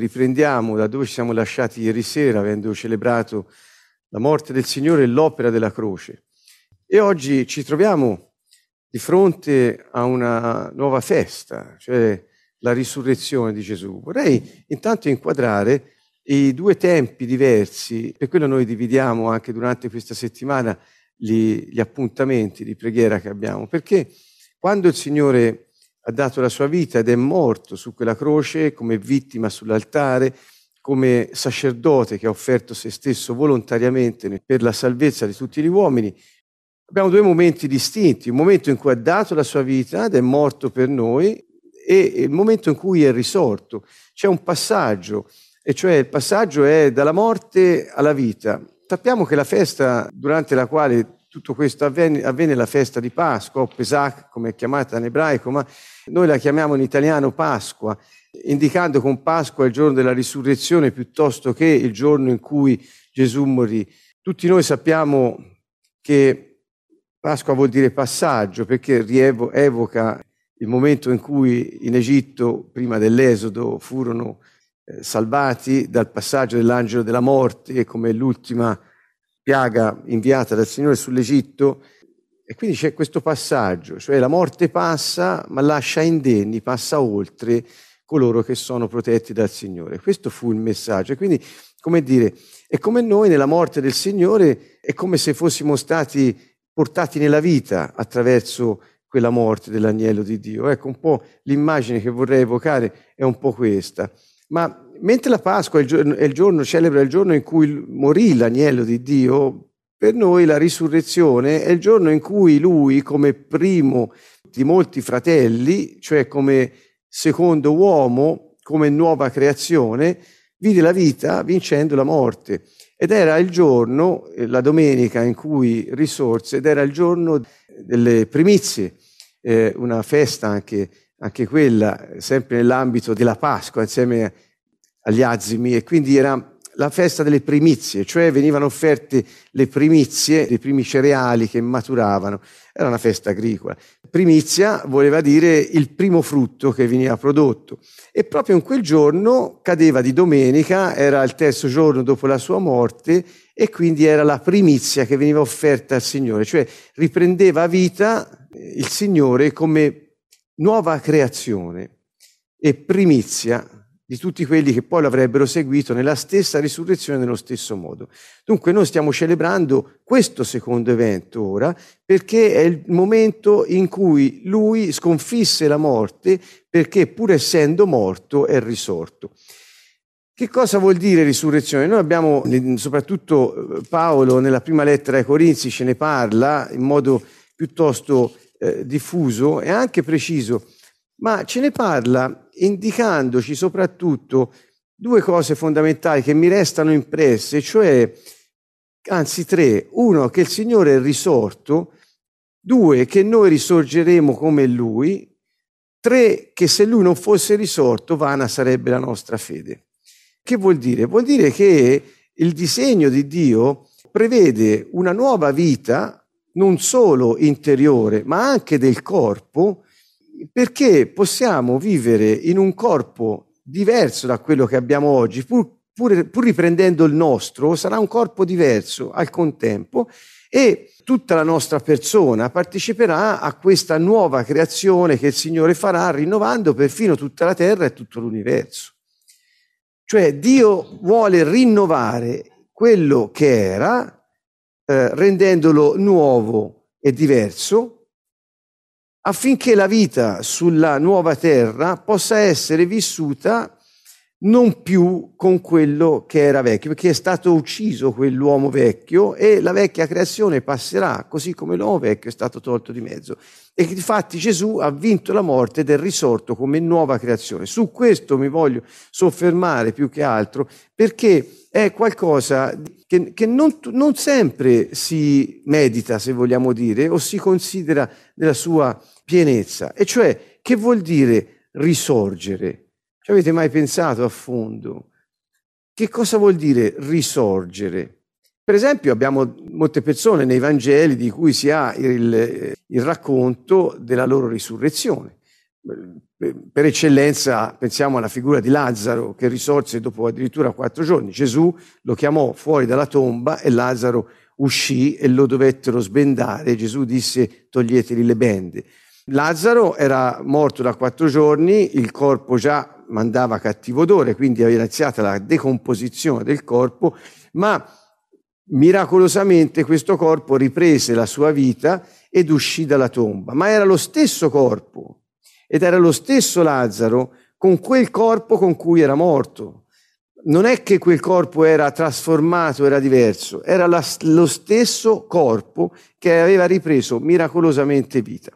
Riprendiamo da dove ci siamo lasciati ieri sera, avendo celebrato la morte del Signore e l'opera della croce. E oggi ci troviamo di fronte a una nuova festa, cioè la risurrezione di Gesù. Vorrei intanto inquadrare i due tempi diversi, per quello noi dividiamo anche durante questa settimana gli, gli appuntamenti di preghiera che abbiamo, perché quando il Signore ha dato la sua vita ed è morto su quella croce come vittima sull'altare, come sacerdote che ha offerto se stesso volontariamente per la salvezza di tutti gli uomini. Abbiamo due momenti distinti, un momento in cui ha dato la sua vita ed è morto per noi e il momento in cui è risorto. C'è un passaggio, e cioè il passaggio è dalla morte alla vita. Sappiamo che la festa durante la quale tutto questo avvenne, avvenne la festa di Pasqua, o Pesach come è chiamata in ebraico, ma noi la chiamiamo in italiano Pasqua, indicando con Pasqua il giorno della risurrezione piuttosto che il giorno in cui Gesù morì. Tutti noi sappiamo che Pasqua vuol dire passaggio perché rievo, evoca il momento in cui in Egitto, prima dell'Esodo, furono eh, salvati dal passaggio dell'angelo della morte come l'ultima piaga inviata dal Signore sull'Egitto. E quindi c'è questo passaggio, cioè la morte passa ma lascia indenni, passa oltre coloro che sono protetti dal Signore. Questo fu il messaggio. E quindi, come dire, è come noi nella morte del Signore, è come se fossimo stati portati nella vita attraverso quella morte dell'agnello di Dio. Ecco, un po' l'immagine che vorrei evocare è un po' questa. Ma mentre la Pasqua è il, giorno, è il giorno, celebra il giorno in cui morì l'agnello di Dio, per noi la risurrezione è il giorno in cui lui, come primo di molti fratelli, cioè come secondo uomo, come nuova creazione, vide la vita vincendo la morte. Ed era il giorno, eh, la domenica in cui risorse, ed era il giorno delle primizie, eh, una festa anche, anche quella, sempre nell'ambito della Pasqua, insieme a agli azimi e quindi era la festa delle primizie, cioè venivano offerte le primizie, i primi cereali che maturavano. Era una festa agricola. Primizia voleva dire il primo frutto che veniva prodotto. E proprio in quel giorno cadeva di domenica, era il terzo giorno dopo la sua morte e quindi era la primizia che veniva offerta al Signore, cioè riprendeva vita il Signore come nuova creazione e primizia di tutti quelli che poi l'avrebbero seguito nella stessa risurrezione nello stesso modo. Dunque noi stiamo celebrando questo secondo evento ora perché è il momento in cui lui sconfisse la morte perché pur essendo morto è risorto. Che cosa vuol dire risurrezione? Noi abbiamo, soprattutto eh, Paolo nella prima lettera ai Corinzi ce ne parla in modo piuttosto eh, diffuso e anche preciso, ma ce ne parla indicandoci soprattutto due cose fondamentali che mi restano impresse, cioè, anzi tre, uno che il Signore è risorto, due che noi risorgeremo come Lui, tre che se Lui non fosse risorto vana sarebbe la nostra fede. Che vuol dire? Vuol dire che il disegno di Dio prevede una nuova vita, non solo interiore, ma anche del corpo, perché possiamo vivere in un corpo diverso da quello che abbiamo oggi, pur, pur, pur riprendendo il nostro, sarà un corpo diverso al contempo e tutta la nostra persona parteciperà a questa nuova creazione che il Signore farà rinnovando perfino tutta la terra e tutto l'universo. Cioè Dio vuole rinnovare quello che era, eh, rendendolo nuovo e diverso, affinché la vita sulla nuova terra possa essere vissuta non più con quello che era vecchio, perché è stato ucciso quell'uomo vecchio e la vecchia creazione passerà, così come l'uomo vecchio è stato tolto di mezzo. E infatti Gesù ha vinto la morte ed è risorto come nuova creazione. Su questo mi voglio soffermare più che altro, perché è qualcosa che, che non, non sempre si medita, se vogliamo dire, o si considera nella sua pienezza. E cioè, che vuol dire risorgere? Ci avete mai pensato a fondo? Che cosa vuol dire risorgere? Per esempio abbiamo molte persone nei Vangeli di cui si ha il, il racconto della loro risurrezione. per eccellenza pensiamo alla figura di Lazzaro che risorse dopo addirittura quattro giorni. Gesù lo chiamò fuori dalla tomba e Lazzaro uscì e lo dovettero sbendare. Gesù disse toglieteli le bende. Lazzaro era morto da quattro giorni, il corpo già mandava cattivo odore, quindi aveva iniziato la decomposizione del corpo, ma miracolosamente questo corpo riprese la sua vita ed uscì dalla tomba. Ma era lo stesso corpo ed era lo stesso Lazzaro con quel corpo con cui era morto. Non è che quel corpo era trasformato, era diverso, era la, lo stesso corpo che aveva ripreso miracolosamente vita.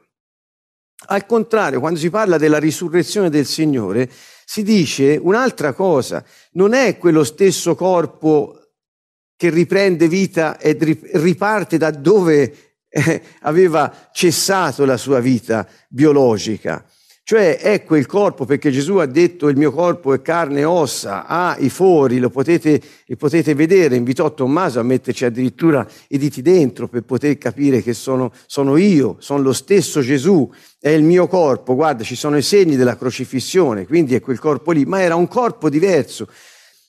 Al contrario, quando si parla della risurrezione del Signore, si dice un'altra cosa, non è quello stesso corpo che riprende vita e riparte da dove eh, aveva cessato la sua vita biologica. Cioè è quel corpo, perché Gesù ha detto il mio corpo è carne e ossa, ha i fori, lo potete, li potete vedere, invitò Tommaso a metterci addirittura i diti dentro per poter capire che sono, sono io, sono lo stesso Gesù, è il mio corpo, guarda ci sono i segni della crocifissione, quindi è quel corpo lì, ma era un corpo diverso,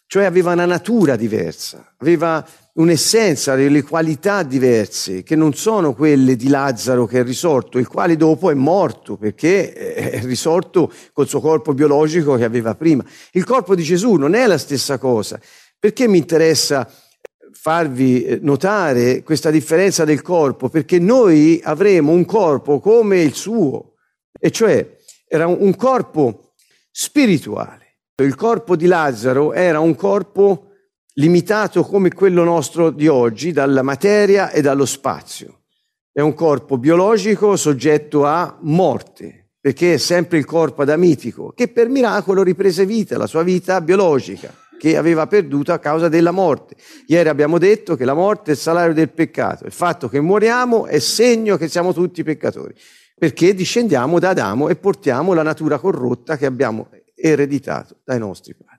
cioè aveva una natura diversa, aveva un'essenza, delle qualità diverse, che non sono quelle di Lazzaro che è risorto, il quale dopo è morto perché è risorto col suo corpo biologico che aveva prima. Il corpo di Gesù non è la stessa cosa. Perché mi interessa farvi eh, notare questa differenza del corpo? Perché noi avremo un corpo come il suo, e cioè era un corpo spirituale. Il corpo di Lazzaro era un corpo limitato come quello nostro di oggi dalla materia e dallo spazio. È un corpo biologico soggetto a morte, perché è sempre il corpo adamitico, che per miracolo riprese vita, la sua vita biologica, che aveva perduto a causa della morte. Ieri abbiamo detto che la morte è il salario del peccato, il fatto che moriamo è segno che siamo tutti peccatori, perché discendiamo da Adamo e portiamo la natura corrotta che abbiamo ereditato dai nostri padri.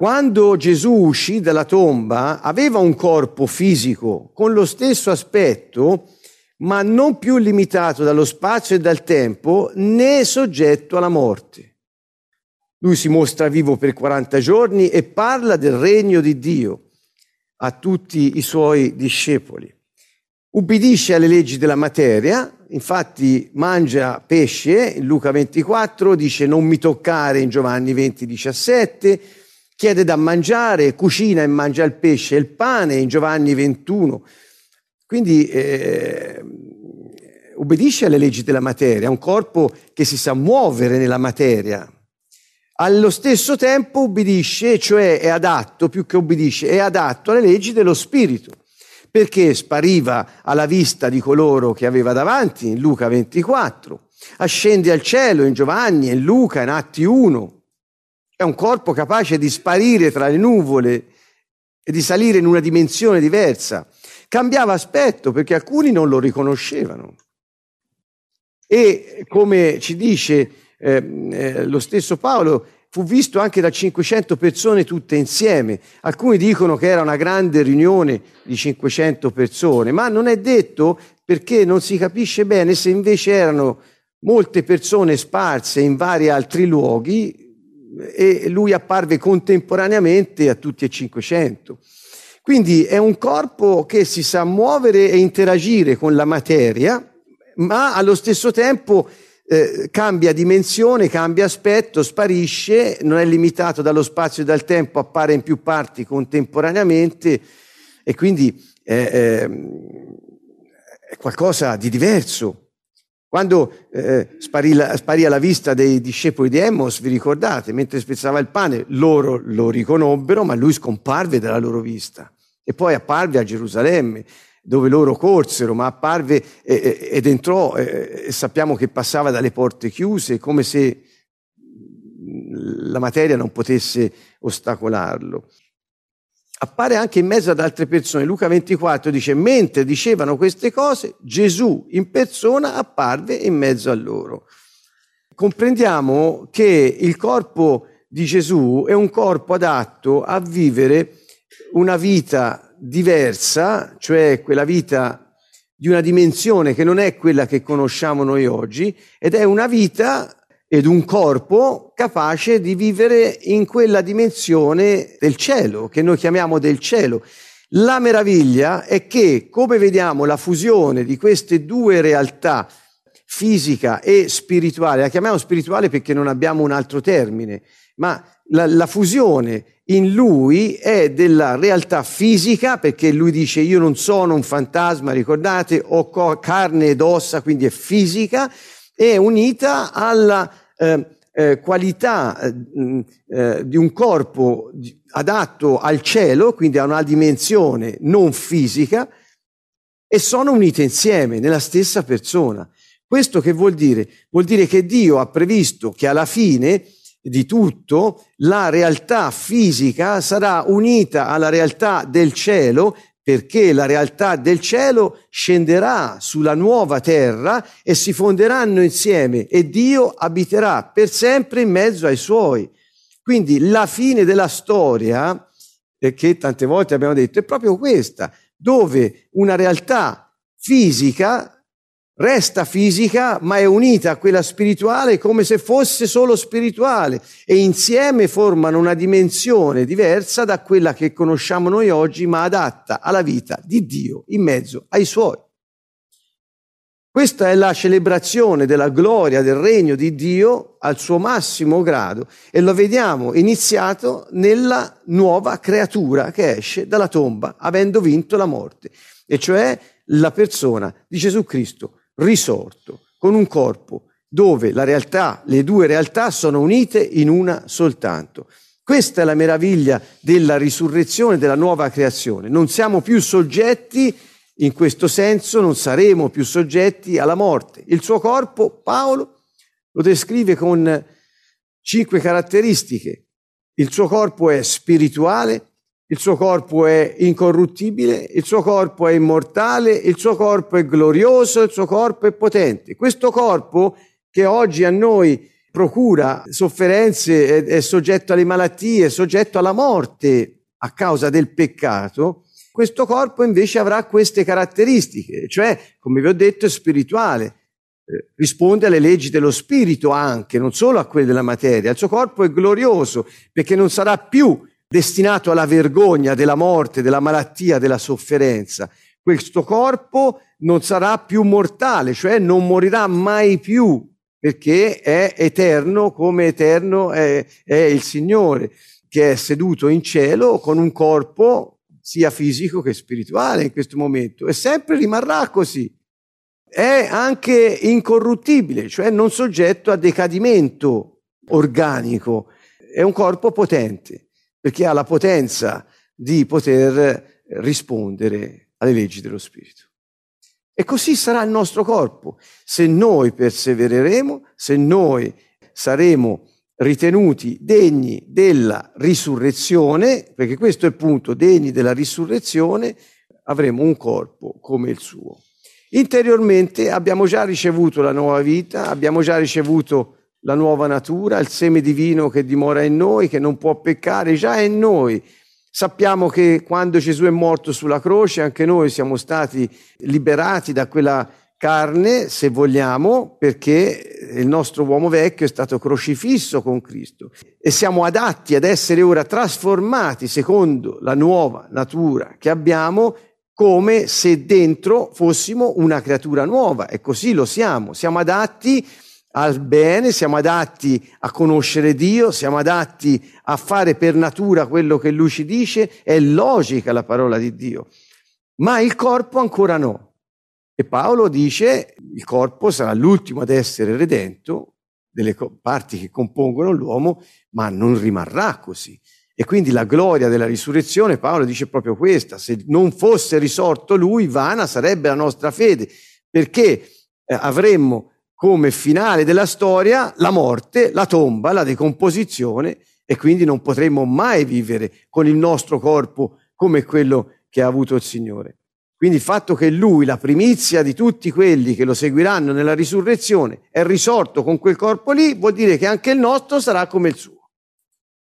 Quando Gesù uscì dalla tomba aveva un corpo fisico con lo stesso aspetto, ma non più limitato dallo spazio e dal tempo, né soggetto alla morte. Lui si mostra vivo per 40 giorni e parla del regno di Dio a tutti i suoi discepoli. Ubbidisce alle leggi della materia, infatti mangia pesce, in Luca 24 dice non mi toccare in Giovanni 20, 17, chiede da mangiare, cucina e mangia il pesce e il pane in Giovanni 21. Quindi eh, ubbidisce alle leggi della materia, è un corpo che si sa muovere nella materia. Allo stesso tempo ubbidisce, cioè è adatto, più che ubbidisce, è adatto alle leggi dello spirito, perché spariva alla vista di coloro che aveva davanti, in Luca 24, ascende al cielo in Giovanni, in Luca, in Atti 1, è un corpo capace di sparire tra le nuvole e di salire in una dimensione diversa. Cambiava aspetto perché alcuni non lo riconoscevano. E come ci dice eh, eh, lo stesso Paolo, fu visto anche da 500 persone tutte insieme. Alcuni dicono che era una grande riunione di 500 persone, ma non è detto perché non si capisce bene se invece erano molte persone sparse in vari altri luoghi e lui apparve contemporaneamente a tutti e 500. Quindi è un corpo che si sa muovere e interagire con la materia, ma allo stesso tempo eh, cambia dimensione, cambia aspetto, sparisce, non è limitato dallo spazio e dal tempo, appare in più parti contemporaneamente e quindi eh, è qualcosa di diverso. Quando eh, sparì, la, sparì, alla vista dei discepoli di Emmos, vi ricordate, mentre spezzava il pane, loro lo riconobbero, ma lui scomparve dalla loro vista. E poi apparve a Gerusalemme, dove loro corsero, ma apparve eh, ed entrò eh, e sappiamo che passava dalle porte chiuse, come se la materia non potesse ostacolarlo appare anche in mezzo ad altre persone. Luca 24 dice, mentre dicevano queste cose, Gesù in persona apparve in mezzo a loro. Comprendiamo che il corpo di Gesù è un corpo adatto a vivere una vita diversa, cioè quella vita di una dimensione che non è quella che conosciamo noi oggi, ed è una vita ed un corpo capace di vivere in quella dimensione del cielo, che noi chiamiamo del cielo. La meraviglia è che, come vediamo, la fusione di queste due realtà, fisica e spirituale, la chiamiamo spirituale perché non abbiamo un altro termine, ma la, la, fusione in lui è della realtà fisica, perché lui dice io non sono un fantasma, ricordate, ho carne ed ossa, quindi è fisica, è unita alla eh, eh, qualità eh, eh di un corpo adatto al cielo, quindi a una dimensione non fisica, e sono unite insieme nella stessa persona. Questo che vuol dire? Vuol dire che Dio ha previsto che alla fine di tutto la realtà fisica sarà unita alla realtà del cielo perché la realtà del cielo scenderà sulla nuova terra e si fonderanno insieme e Dio abiterà per sempre in mezzo ai suoi. Quindi la fine della storia, che tante volte abbiamo detto, è proprio questa, dove una realtà fisica resta fisica ma è unita a quella spirituale come se fosse solo spirituale e insieme formano una dimensione diversa da quella che conosciamo noi oggi ma adatta alla vita di Dio in mezzo ai suoi. Questa è la celebrazione della gloria del regno di Dio al suo massimo grado e lo vediamo iniziato nella nuova creatura che esce dalla tomba avendo vinto la morte, e cioè la persona di Gesù Cristo risorto, con un corpo dove la realtà, le due realtà sono unite in una soltanto. Questa è la meraviglia della risurrezione, della nuova creazione. Non siamo più soggetti, in questo senso non saremo più soggetti alla morte. Il suo corpo, Paolo, lo descrive con cinque caratteristiche. Il suo corpo è spirituale, il suo corpo è incorruttibile, il suo corpo è immortale, il suo corpo è glorioso, il suo corpo è potente. Questo corpo che oggi a noi procura sofferenze, è, è soggetto alle malattie, è soggetto alla morte a causa del peccato, questo corpo invece avrà queste caratteristiche, cioè, come vi ho detto, è spirituale, eh, risponde alle leggi dello spirito anche, non solo a quelle della materia. Il suo corpo è glorioso perché non sarà più destinato alla vergogna della morte, della malattia, della sofferenza. Questo corpo non sarà più mortale, cioè non morirà mai più, perché è eterno come eterno è, è il Signore, che è seduto in cielo con un corpo sia fisico che spirituale in questo momento e sempre rimarrà così. È anche incorruttibile, cioè non soggetto a decadimento organico, è un corpo potente perché ha la potenza di poter rispondere alle leggi dello Spirito. E così sarà il nostro corpo. Se noi persevereremo, se noi saremo ritenuti degni della risurrezione, perché questo è il punto, degni della risurrezione, avremo un corpo come il suo. Interiormente abbiamo già ricevuto la nuova vita, abbiamo già ricevuto la nuova natura, il seme divino che dimora in noi, che non può peccare, già è in noi. Sappiamo che quando Gesù è morto sulla croce, anche noi siamo stati liberati da quella carne, se vogliamo, perché il nostro uomo vecchio è stato crocifisso con Cristo e siamo adatti ad essere ora trasformati secondo la nuova natura che abbiamo come se dentro fossimo una creatura nuova e così lo siamo. Siamo adatti al bene, siamo adatti a conoscere Dio, siamo adatti a fare per natura quello che Lui ci dice, è logica la parola di Dio, ma il corpo ancora no. E Paolo dice il corpo sarà l'ultimo ad essere redento delle parti che compongono l'uomo, ma non rimarrà così. E quindi la gloria della risurrezione, Paolo dice proprio questa, se non fosse risorto lui, vana sarebbe la nostra fede, perché eh, avremmo come finale della storia la morte, la tomba, la decomposizione e quindi non potremo mai vivere con il nostro corpo come quello che ha avuto il Signore. Quindi il fatto che lui, la primizia di tutti quelli che lo seguiranno nella risurrezione, è risorto con quel corpo lì, vuol dire che anche il nostro sarà come il suo.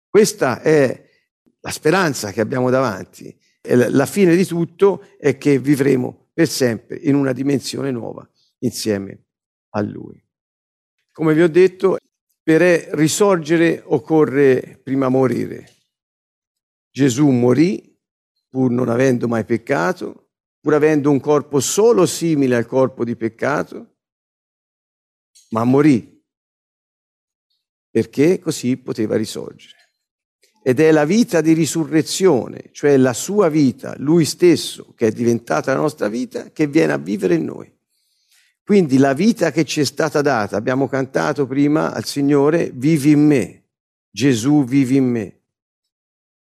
Questa è la speranza che abbiamo davanti. La fine di tutto è che vivremo per sempre in una dimensione nuova insieme a Lui. Come vi ho detto, per risorgere occorre prima morire. Gesù morì pur non avendo mai peccato, pur avendo un corpo solo simile al corpo di peccato, ma morì perché così poteva risorgere. Ed è la vita di risurrezione, cioè la sua vita, lui stesso, che è diventata la nostra vita, che viene a vivere in noi. Quindi la vita che ci è stata data, abbiamo cantato prima al Signore, vivi in me, Gesù vivi in me,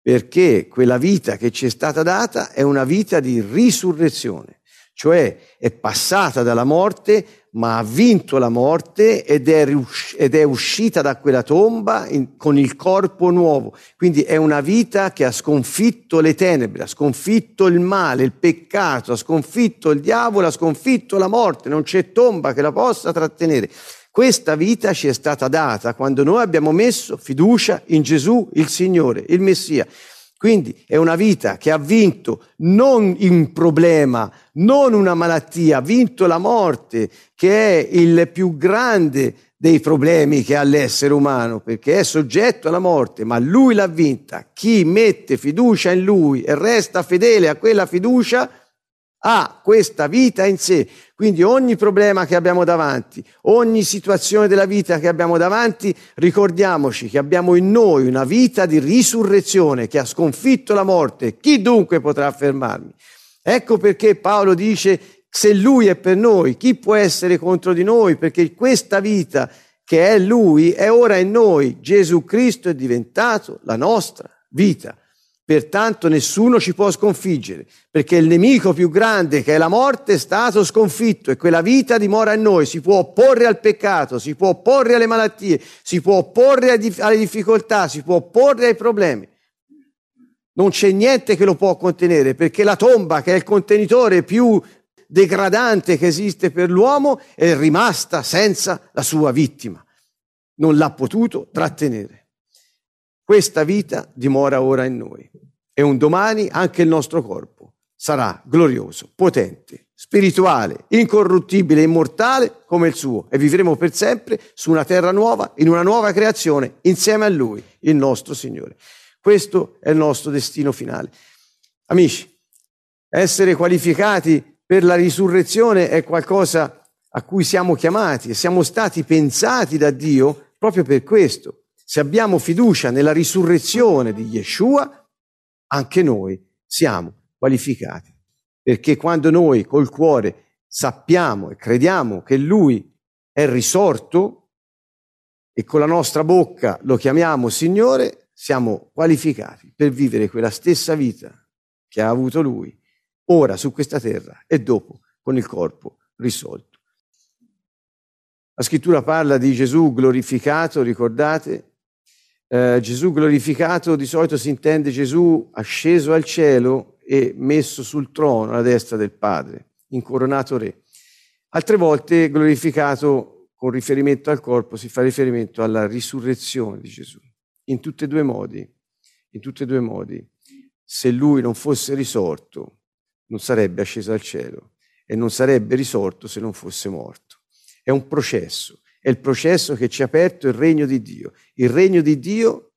perché quella vita che ci è stata data è una vita di risurrezione, cioè è passata dalla morte ma ha vinto la morte ed è, ed è uscita da quella tomba in, con il corpo nuovo. Quindi è una vita che ha sconfitto le tenebre, ha sconfitto il male, il peccato, ha sconfitto il diavolo, ha sconfitto la morte. Non c'è tomba che la possa trattenere. Questa vita ci è stata data quando noi abbiamo messo fiducia in Gesù, il Signore, il Messia. Quindi è una vita che ha vinto non un problema, non una malattia, ha vinto la morte, che è il più grande dei problemi che ha l'essere umano, perché è soggetto alla morte, ma lui l'ha vinta. Chi mette fiducia in lui e resta fedele a quella fiducia ha questa vita in sé. Quindi ogni problema che abbiamo davanti, ogni situazione della vita che abbiamo davanti, ricordiamoci che abbiamo in noi una vita di risurrezione che ha sconfitto la morte. Chi dunque potrà fermarmi? Ecco perché Paolo dice, se lui è per noi, chi può essere contro di noi? Perché questa vita che è lui è ora in noi. Gesù Cristo è diventato la nostra vita. Pertanto nessuno ci può sconfiggere, perché il nemico più grande, che è la morte, è stato sconfitto e quella vita dimora in noi. Si può opporre al peccato, si può opporre alle malattie, si può opporre alle difficoltà, si può opporre ai problemi. Non c'è niente che lo può contenere, perché la tomba, che è il contenitore più degradante che esiste per l'uomo, è rimasta senza la sua vittima. Non l'ha potuto trattenere. Questa vita dimora ora in noi e un domani anche il nostro corpo sarà glorioso, potente, spirituale, incorruttibile, immortale come il suo e vivremo per sempre su una terra nuova, in una nuova creazione, insieme a Lui, il nostro Signore. Questo è il nostro destino finale. Amici, essere qualificati per la risurrezione è qualcosa a cui siamo chiamati e siamo stati pensati da Dio proprio per questo se abbiamo fiducia nella risurrezione di Yeshua, anche noi siamo qualificati. Perché quando noi col cuore sappiamo e crediamo che Lui è risorto e con la nostra bocca lo chiamiamo Signore, siamo qualificati per vivere quella stessa vita che ha avuto Lui, ora su questa terra e dopo con il corpo risolto. La scrittura parla di Gesù glorificato, ricordate, eh, Gesù glorificato di solito si intende Gesù asceso al cielo e messo sul trono alla destra del Padre, incoronato re. Altre volte glorificato con riferimento al corpo si fa riferimento alla risurrezione di Gesù. In tutti e due modi, in tutti e due modi, se lui non fosse risorto, non sarebbe asceso al cielo e non sarebbe risorto se non fosse morto. È un processo è il processo che ci ha aperto il regno di Dio. Il regno di Dio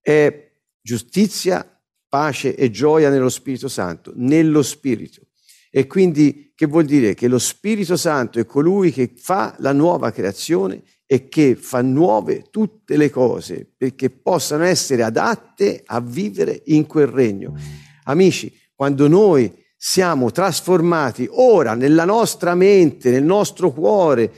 è giustizia, pace e gioia nello Spirito Santo, nello Spirito. E quindi che vuol dire? Che lo Spirito Santo è colui che fa la nuova creazione e che fa nuove tutte le cose perché possano essere adatte a vivere in quel regno. Amici, quando noi siamo trasformati ora nella nostra mente, nel nostro cuore,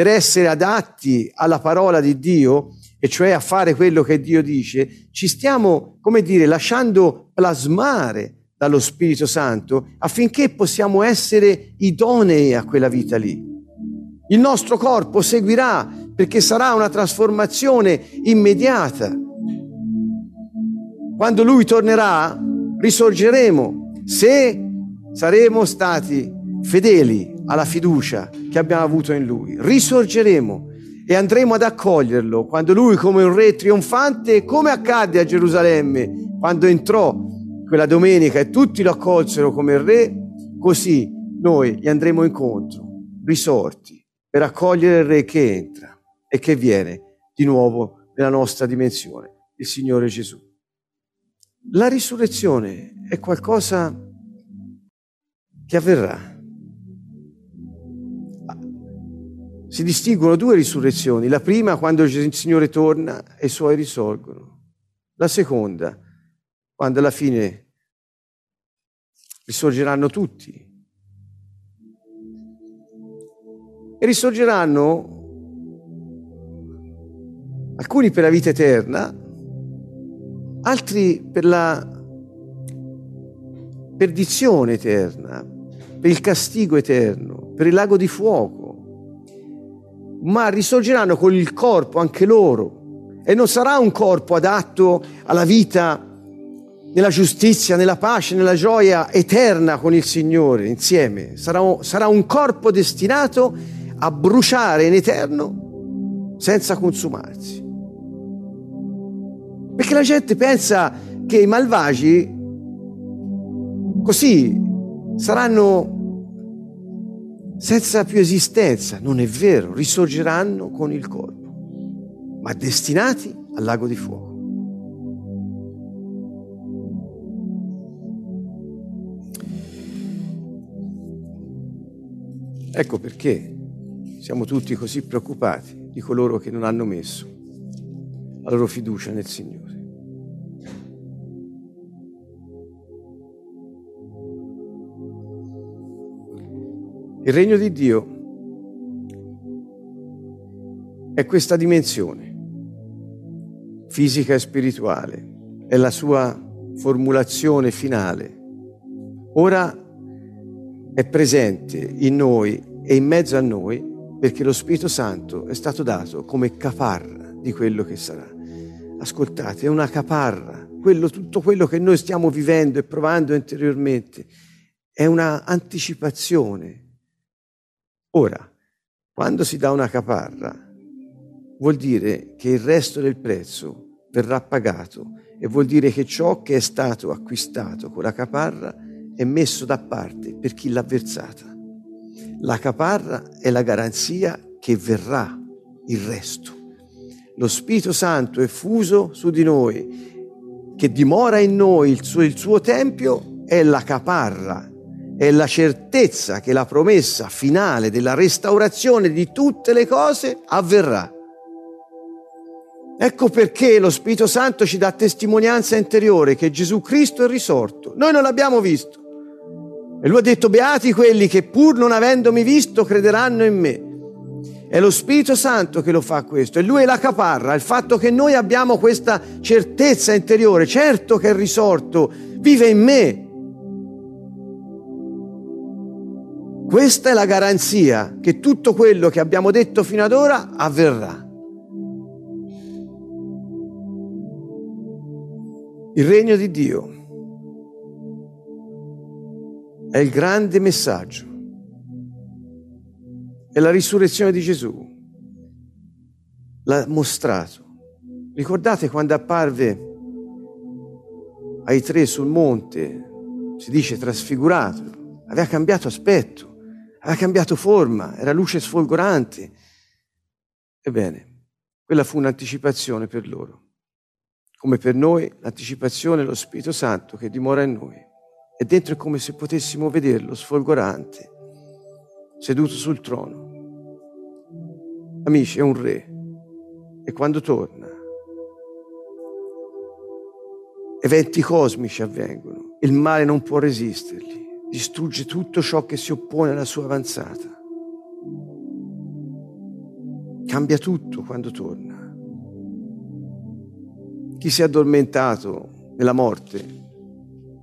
per essere adatti alla parola di Dio, e cioè a fare quello che Dio dice, ci stiamo, come dire, lasciando plasmare dallo Spirito Santo affinché possiamo essere idonei a quella vita lì. Il nostro corpo seguirà perché sarà una trasformazione immediata. Quando Lui tornerà, risorgeremo se saremo stati fedeli alla fiducia che abbiamo avuto in Lui. Risorgeremo e andremo ad accoglierlo quando Lui come un re trionfante, come accadde a Gerusalemme quando entrò quella domenica e tutti lo accolsero come re, così noi gli andremo incontro, risorti, per accogliere il re che entra e che viene di nuovo nella nostra dimensione, il Signore Gesù. La risurrezione è qualcosa che avverrà. Si distinguono due risurrezioni. La prima quando il Signore torna e i suoi risorgono. La seconda quando alla fine risorgeranno tutti. E risorgeranno alcuni per la vita eterna, altri per la perdizione eterna, per il castigo eterno, per il lago di fuoco, ma risorgeranno con il corpo anche loro e non sarà un corpo adatto alla vita nella giustizia, nella pace, nella gioia eterna con il Signore insieme. Sarà sarà un corpo destinato a bruciare in eterno senza consumarsi. Perché la gente pensa che i malvagi così saranno senza più esistenza. Non è vero, risorgeranno con il corpo, ma destinati al lago di fuoco. Ecco perché siamo tutti così preoccupati di coloro che non hanno messo la loro fiducia nel Signore. Il regno di Dio è questa dimensione fisica e spirituale, è la sua formulazione finale. Ora è presente in noi e in mezzo a noi perché lo Spirito Santo è stato dato come caparra di quello che sarà. Ascoltate, è una caparra, quello, tutto quello che noi stiamo vivendo e provando interiormente è una anticipazione. Ora, quando si dà una caparra, vuol dire che il resto del prezzo verrà pagato e vuol dire che ciò che è stato acquistato con la caparra è messo da parte per chi l'ha versata. La caparra è la garanzia che verrà il resto. Lo Spirito Santo è fuso su di noi, che dimora in noi il suo, il suo tempio, è la caparra, è la certezza che la promessa finale della restaurazione di tutte le cose avverrà. Ecco perché lo Spirito Santo ci dà testimonianza interiore che Gesù Cristo è risorto. Noi non l'abbiamo visto, e lui ha detto, beati quelli che pur non avendomi visto crederanno in me. È lo Spirito Santo che lo fa questo e lui è la caparra, il fatto che noi abbiamo questa certezza interiore, certo che è risorto, vive in me. Questa è la garanzia che tutto quello che abbiamo detto fino ad ora avverrà. Il regno di Dio è il grande messaggio. È la risurrezione di Gesù. L'ha mostrato. Ricordate quando apparve ai tre sul monte, si dice trasfigurato, aveva cambiato aspetto, aveva cambiato forma, era luce sfolgorante. Ebbene, quella fu un'anticipazione per loro, come per noi l'anticipazione dello Spirito Santo che dimora in noi. E dentro è come se potessimo vederlo sfolgorante, seduto sul trono. Amici, è un re. E quando torna, eventi cosmici avvengono. Il male non può resistergli. Distrugge tutto ciò che si oppone alla sua avanzata. Cambia tutto quando torna. Chi si è addormentato nella morte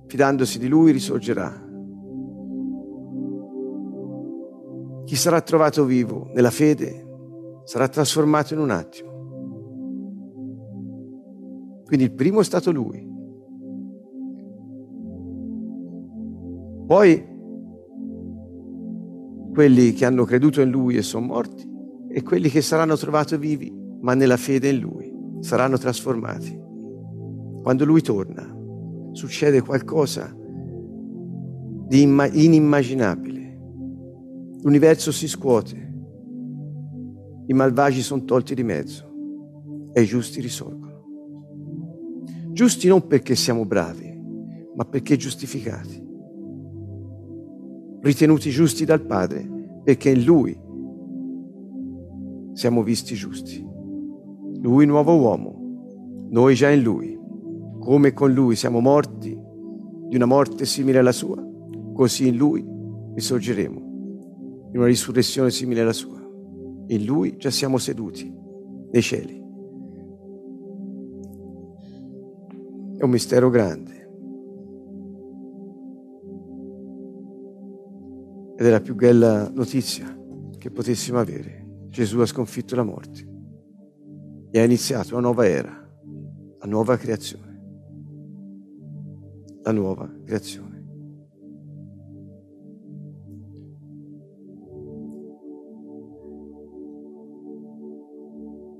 fidandosi di lui, risorgerà. Chi sarà trovato vivo nella fede sarà trasformato in un attimo. Quindi il primo è stato lui. Poi quelli che hanno creduto in lui e sono morti e quelli che saranno trovati vivi ma nella fede in lui saranno trasformati. Quando lui torna succede qualcosa di inimmaginabile. L'universo si scuote, i malvagi sono tolti di mezzo e i giusti risorgono. Giusti non perché siamo bravi, ma perché giustificati. Ritenuti giusti dal Padre, perché in Lui siamo visti giusti. Lui nuovo uomo, noi già in Lui. Come con Lui siamo morti di una morte simile alla sua, così in Lui risorgeremo, in una risurrezione simile alla sua. In Lui già siamo seduti nei cieli. È un mistero grande. Ed è la più bella notizia che potessimo avere. Gesù ha sconfitto la morte e ha iniziato una nuova era, la nuova creazione. La nuova creazione.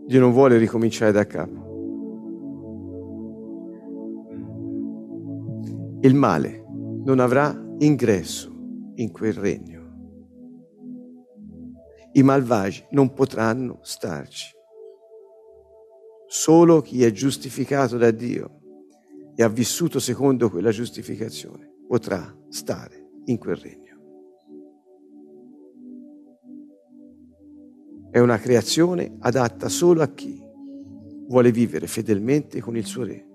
Dio non vuole ricominciare da capo. Il male non avrà ingresso in quel regno. I malvagi non potranno starci. Solo chi è giustificato da Dio e ha vissuto secondo quella giustificazione potrà stare in quel regno. È una creazione adatta solo a chi vuole vivere fedelmente con il suo Re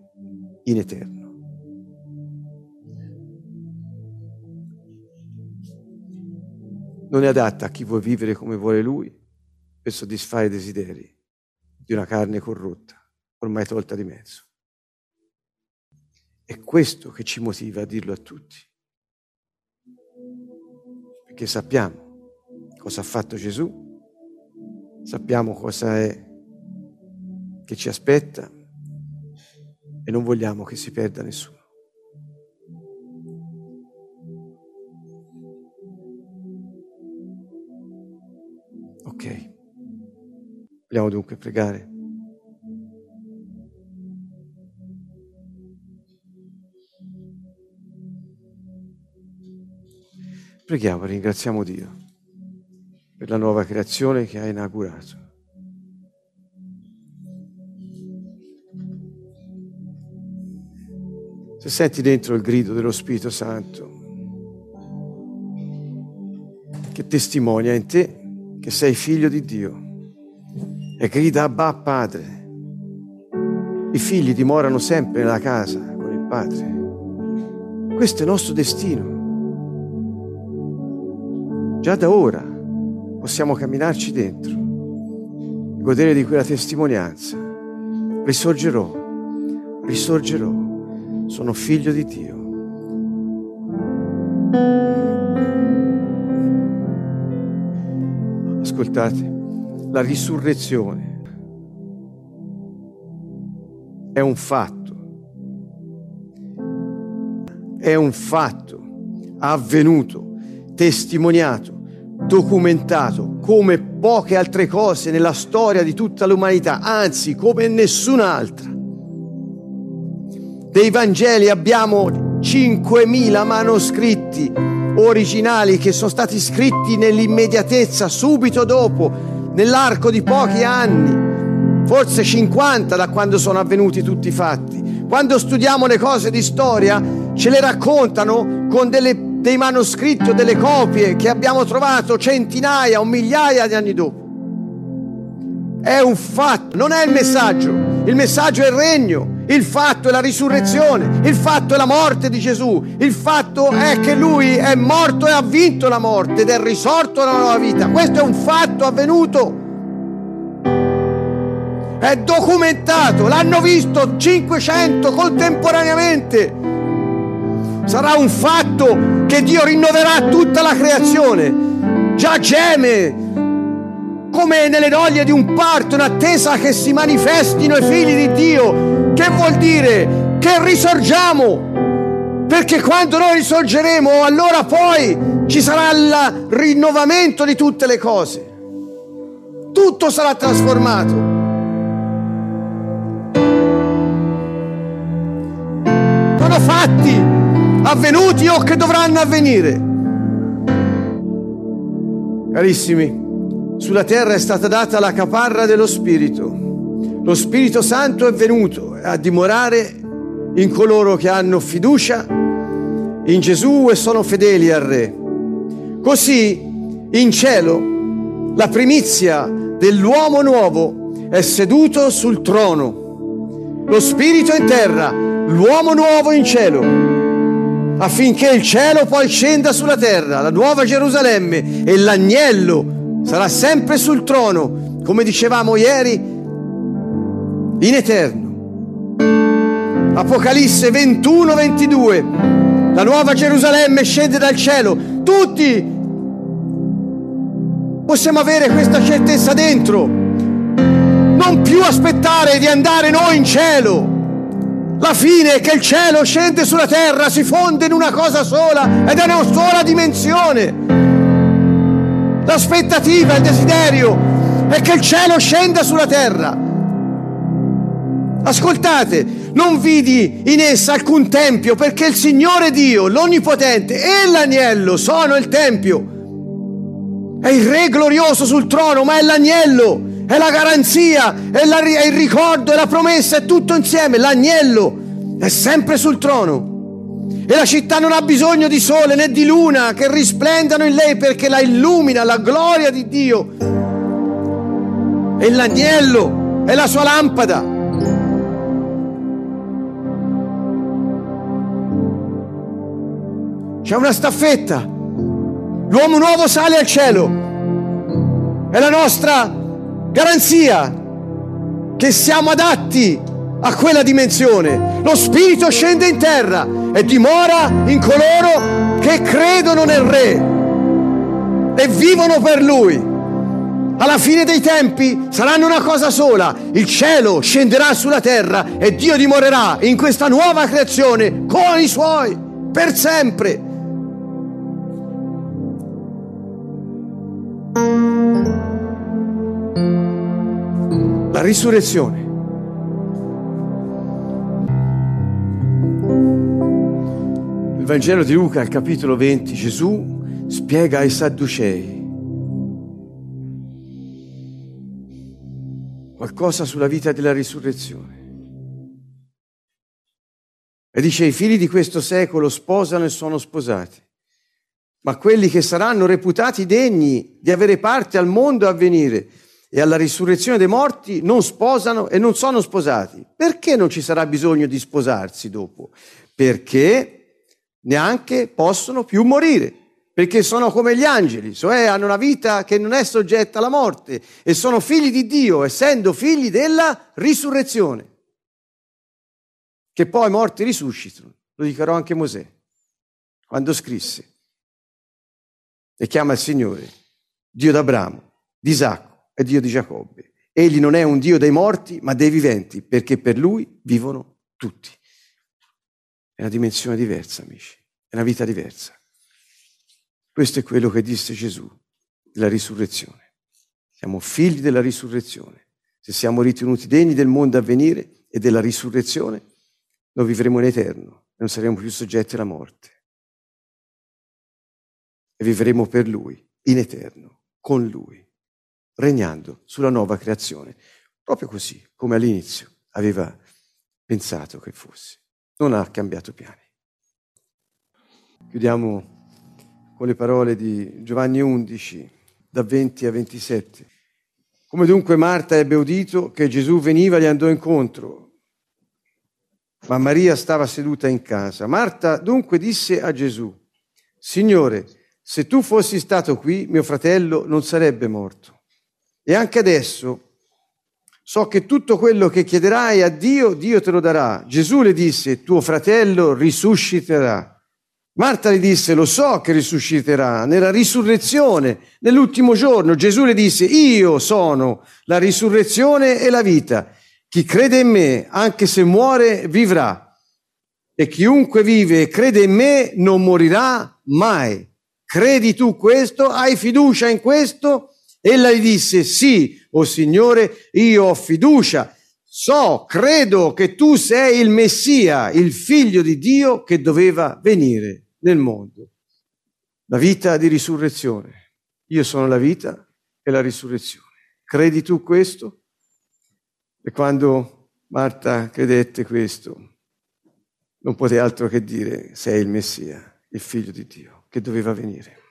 in eterno. Non è adatta a chi vuole vivere come vuole lui per soddisfare i desideri di una carne corrotta, ormai tolta di mezzo. È questo che ci motiva a dirlo a tutti, perché sappiamo cosa ha fatto Gesù, sappiamo cosa è che ci aspetta e non vogliamo che si perda nessuno. Vogliamo dunque pregare. Preghiamo, ringraziamo Dio per la nuova creazione che ha inaugurato. Se senti dentro il grido dello Spirito Santo che testimonia in te che sei figlio di Dio e grida Abba Padre. I figli dimorano sempre nella casa con il Padre. Questo è il nostro destino. Già da ora possiamo camminarci dentro, godere di quella testimonianza. Risorgerò, risorgerò, sono figlio di Dio. ascoltate, la risurrezione è un fatto, è un fatto avvenuto, testimoniato, documentato come poche altre cose nella storia di tutta l'umanità, anzi come nessun'altra. Dei Vangeli abbiamo 5.000 manoscritti originali che sono stati scritti nell'immediatezza, subito dopo, nell'arco di pochi anni, forse 50 da quando sono avvenuti tutti i fatti. Quando studiamo le cose di storia, ce le raccontano con delle, dei manoscritti o delle copie che abbiamo trovato centinaia o migliaia di anni dopo. È un fatto, non è il messaggio. Il messaggio è il regno, il fatto è la risurrezione, il fatto è la morte di Gesù, il fatto è che lui è morto e ha vinto la morte ed è risorto alla nuova vita. Questo è un fatto avvenuto. È documentato, l'hanno visto 500 contemporaneamente. Sarà un fatto che Dio rinnoverà tutta la creazione. Già geme come nelle doglie di un parto in attesa che si manifestino i figli di Dio. Che vuol dire? Che risorgiamo. Perché quando noi risorgeremo, allora poi ci sarà il rinnovamento di tutte le cose. Tutto sarà trasformato. Sono fatti avvenuti o che dovranno avvenire. Carissimi, sulla terra è stata data la caparra dello Spirito. Lo Spirito Santo è venuto a dimorare in coloro che hanno fiducia in Gesù e sono fedeli al Re. Così in cielo la primizia dell'uomo nuovo è seduto sul trono, lo Spirito in terra, l'uomo nuovo in cielo, affinché il cielo poi scenda sulla terra, la nuova Gerusalemme e l'agnello sarà sempre sul trono, come dicevamo ieri, in eterno. Apocalisse 21-22, la nuova Gerusalemme scende dal cielo, tutti possiamo avere questa certezza dentro, non più aspettare di andare noi in cielo. La fine è che il cielo scende sulla terra, si fonde in una cosa sola ed è una sola dimensione. L'aspettativa, il desiderio è che il cielo scenda sulla terra. Ascoltate, non vidi in essa alcun tempio perché il Signore Dio, l'Onnipotente e l'agnello sono il tempio. È il Re glorioso sul trono, ma è l'agnello, è la garanzia, è, la, è il ricordo, è la promessa, è tutto insieme. L'agnello è sempre sul trono. E la città non ha bisogno di sole né di luna che risplendano in lei perché la illumina la gloria di Dio. E l'agnello è la sua lampada. C'è una staffetta. L'uomo nuovo sale al cielo. È la nostra garanzia che siamo adatti a quella dimensione. Lo Spirito scende in terra e dimora in coloro che credono nel Re e vivono per Lui. Alla fine dei tempi saranno una cosa sola, il cielo scenderà sulla terra e Dio dimorerà in questa nuova creazione con i suoi per sempre. Risurrezione. Il Vangelo di Luca, al capitolo 20, Gesù spiega ai Sadducei qualcosa sulla vita della risurrezione. E dice, i figli di questo secolo sposano e sono sposati ma quelli che saranno reputati degni di avere parte al mondo a venire e alla risurrezione dei morti non sposano e non sono sposati. Perché non ci sarà bisogno di sposarsi dopo? Perché neanche possono più morire, perché sono come gli angeli, cioè hanno una vita che non è soggetta alla morte e sono figli di Dio, essendo figli della risurrezione. Che poi morti risuscitano, lo dichiarò anche Mosè, quando scrisse e chiama il Signore Dio d'Abramo, di Isacco e Dio di Giacobbe. Egli non è un Dio dei morti, ma dei viventi, perché per lui vivono tutti. È una dimensione diversa, amici, è una vita diversa. Questo è quello che disse Gesù della risurrezione. Siamo figli della risurrezione. Se siamo ritenuti degni del mondo a venire e della risurrezione, lo vivremo in eterno e non saremo più soggetti alla morte e vivremo per Lui in eterno, con Lui, regnando sulla nuova creazione, proprio così come all'inizio aveva pensato che fosse. Non ha cambiato piani. Chiudiamo con le parole di Giovanni 11, da 20 a 27. Come dunque Marta ebbe udito che Gesù veniva, gli andò incontro, ma Maria stava seduta in casa. Marta dunque disse a Gesù, Signore, se tu fossi stato qui, mio fratello non sarebbe morto. E anche adesso so che tutto quello che chiederai a Dio, Dio te lo darà. Gesù le disse, tuo fratello risusciterà. Marta gli disse, lo so che risusciterà nella risurrezione, nell'ultimo giorno. Gesù le disse, io sono la risurrezione e la vita. Chi crede in me, anche se muore, vivrà. E chiunque vive e crede in me non morirà mai. Credi tu questo? Hai fiducia in questo? Ella gli disse, sì, o oh Signore, io ho fiducia. So, credo che tu sei il Messia, il figlio di Dio che doveva venire nel mondo. La vita di risurrezione. Io sono la vita e la risurrezione. Credi tu questo? E quando Marta credette questo, non poté altro che dire, sei il Messia, il figlio di Dio, che doveva venire.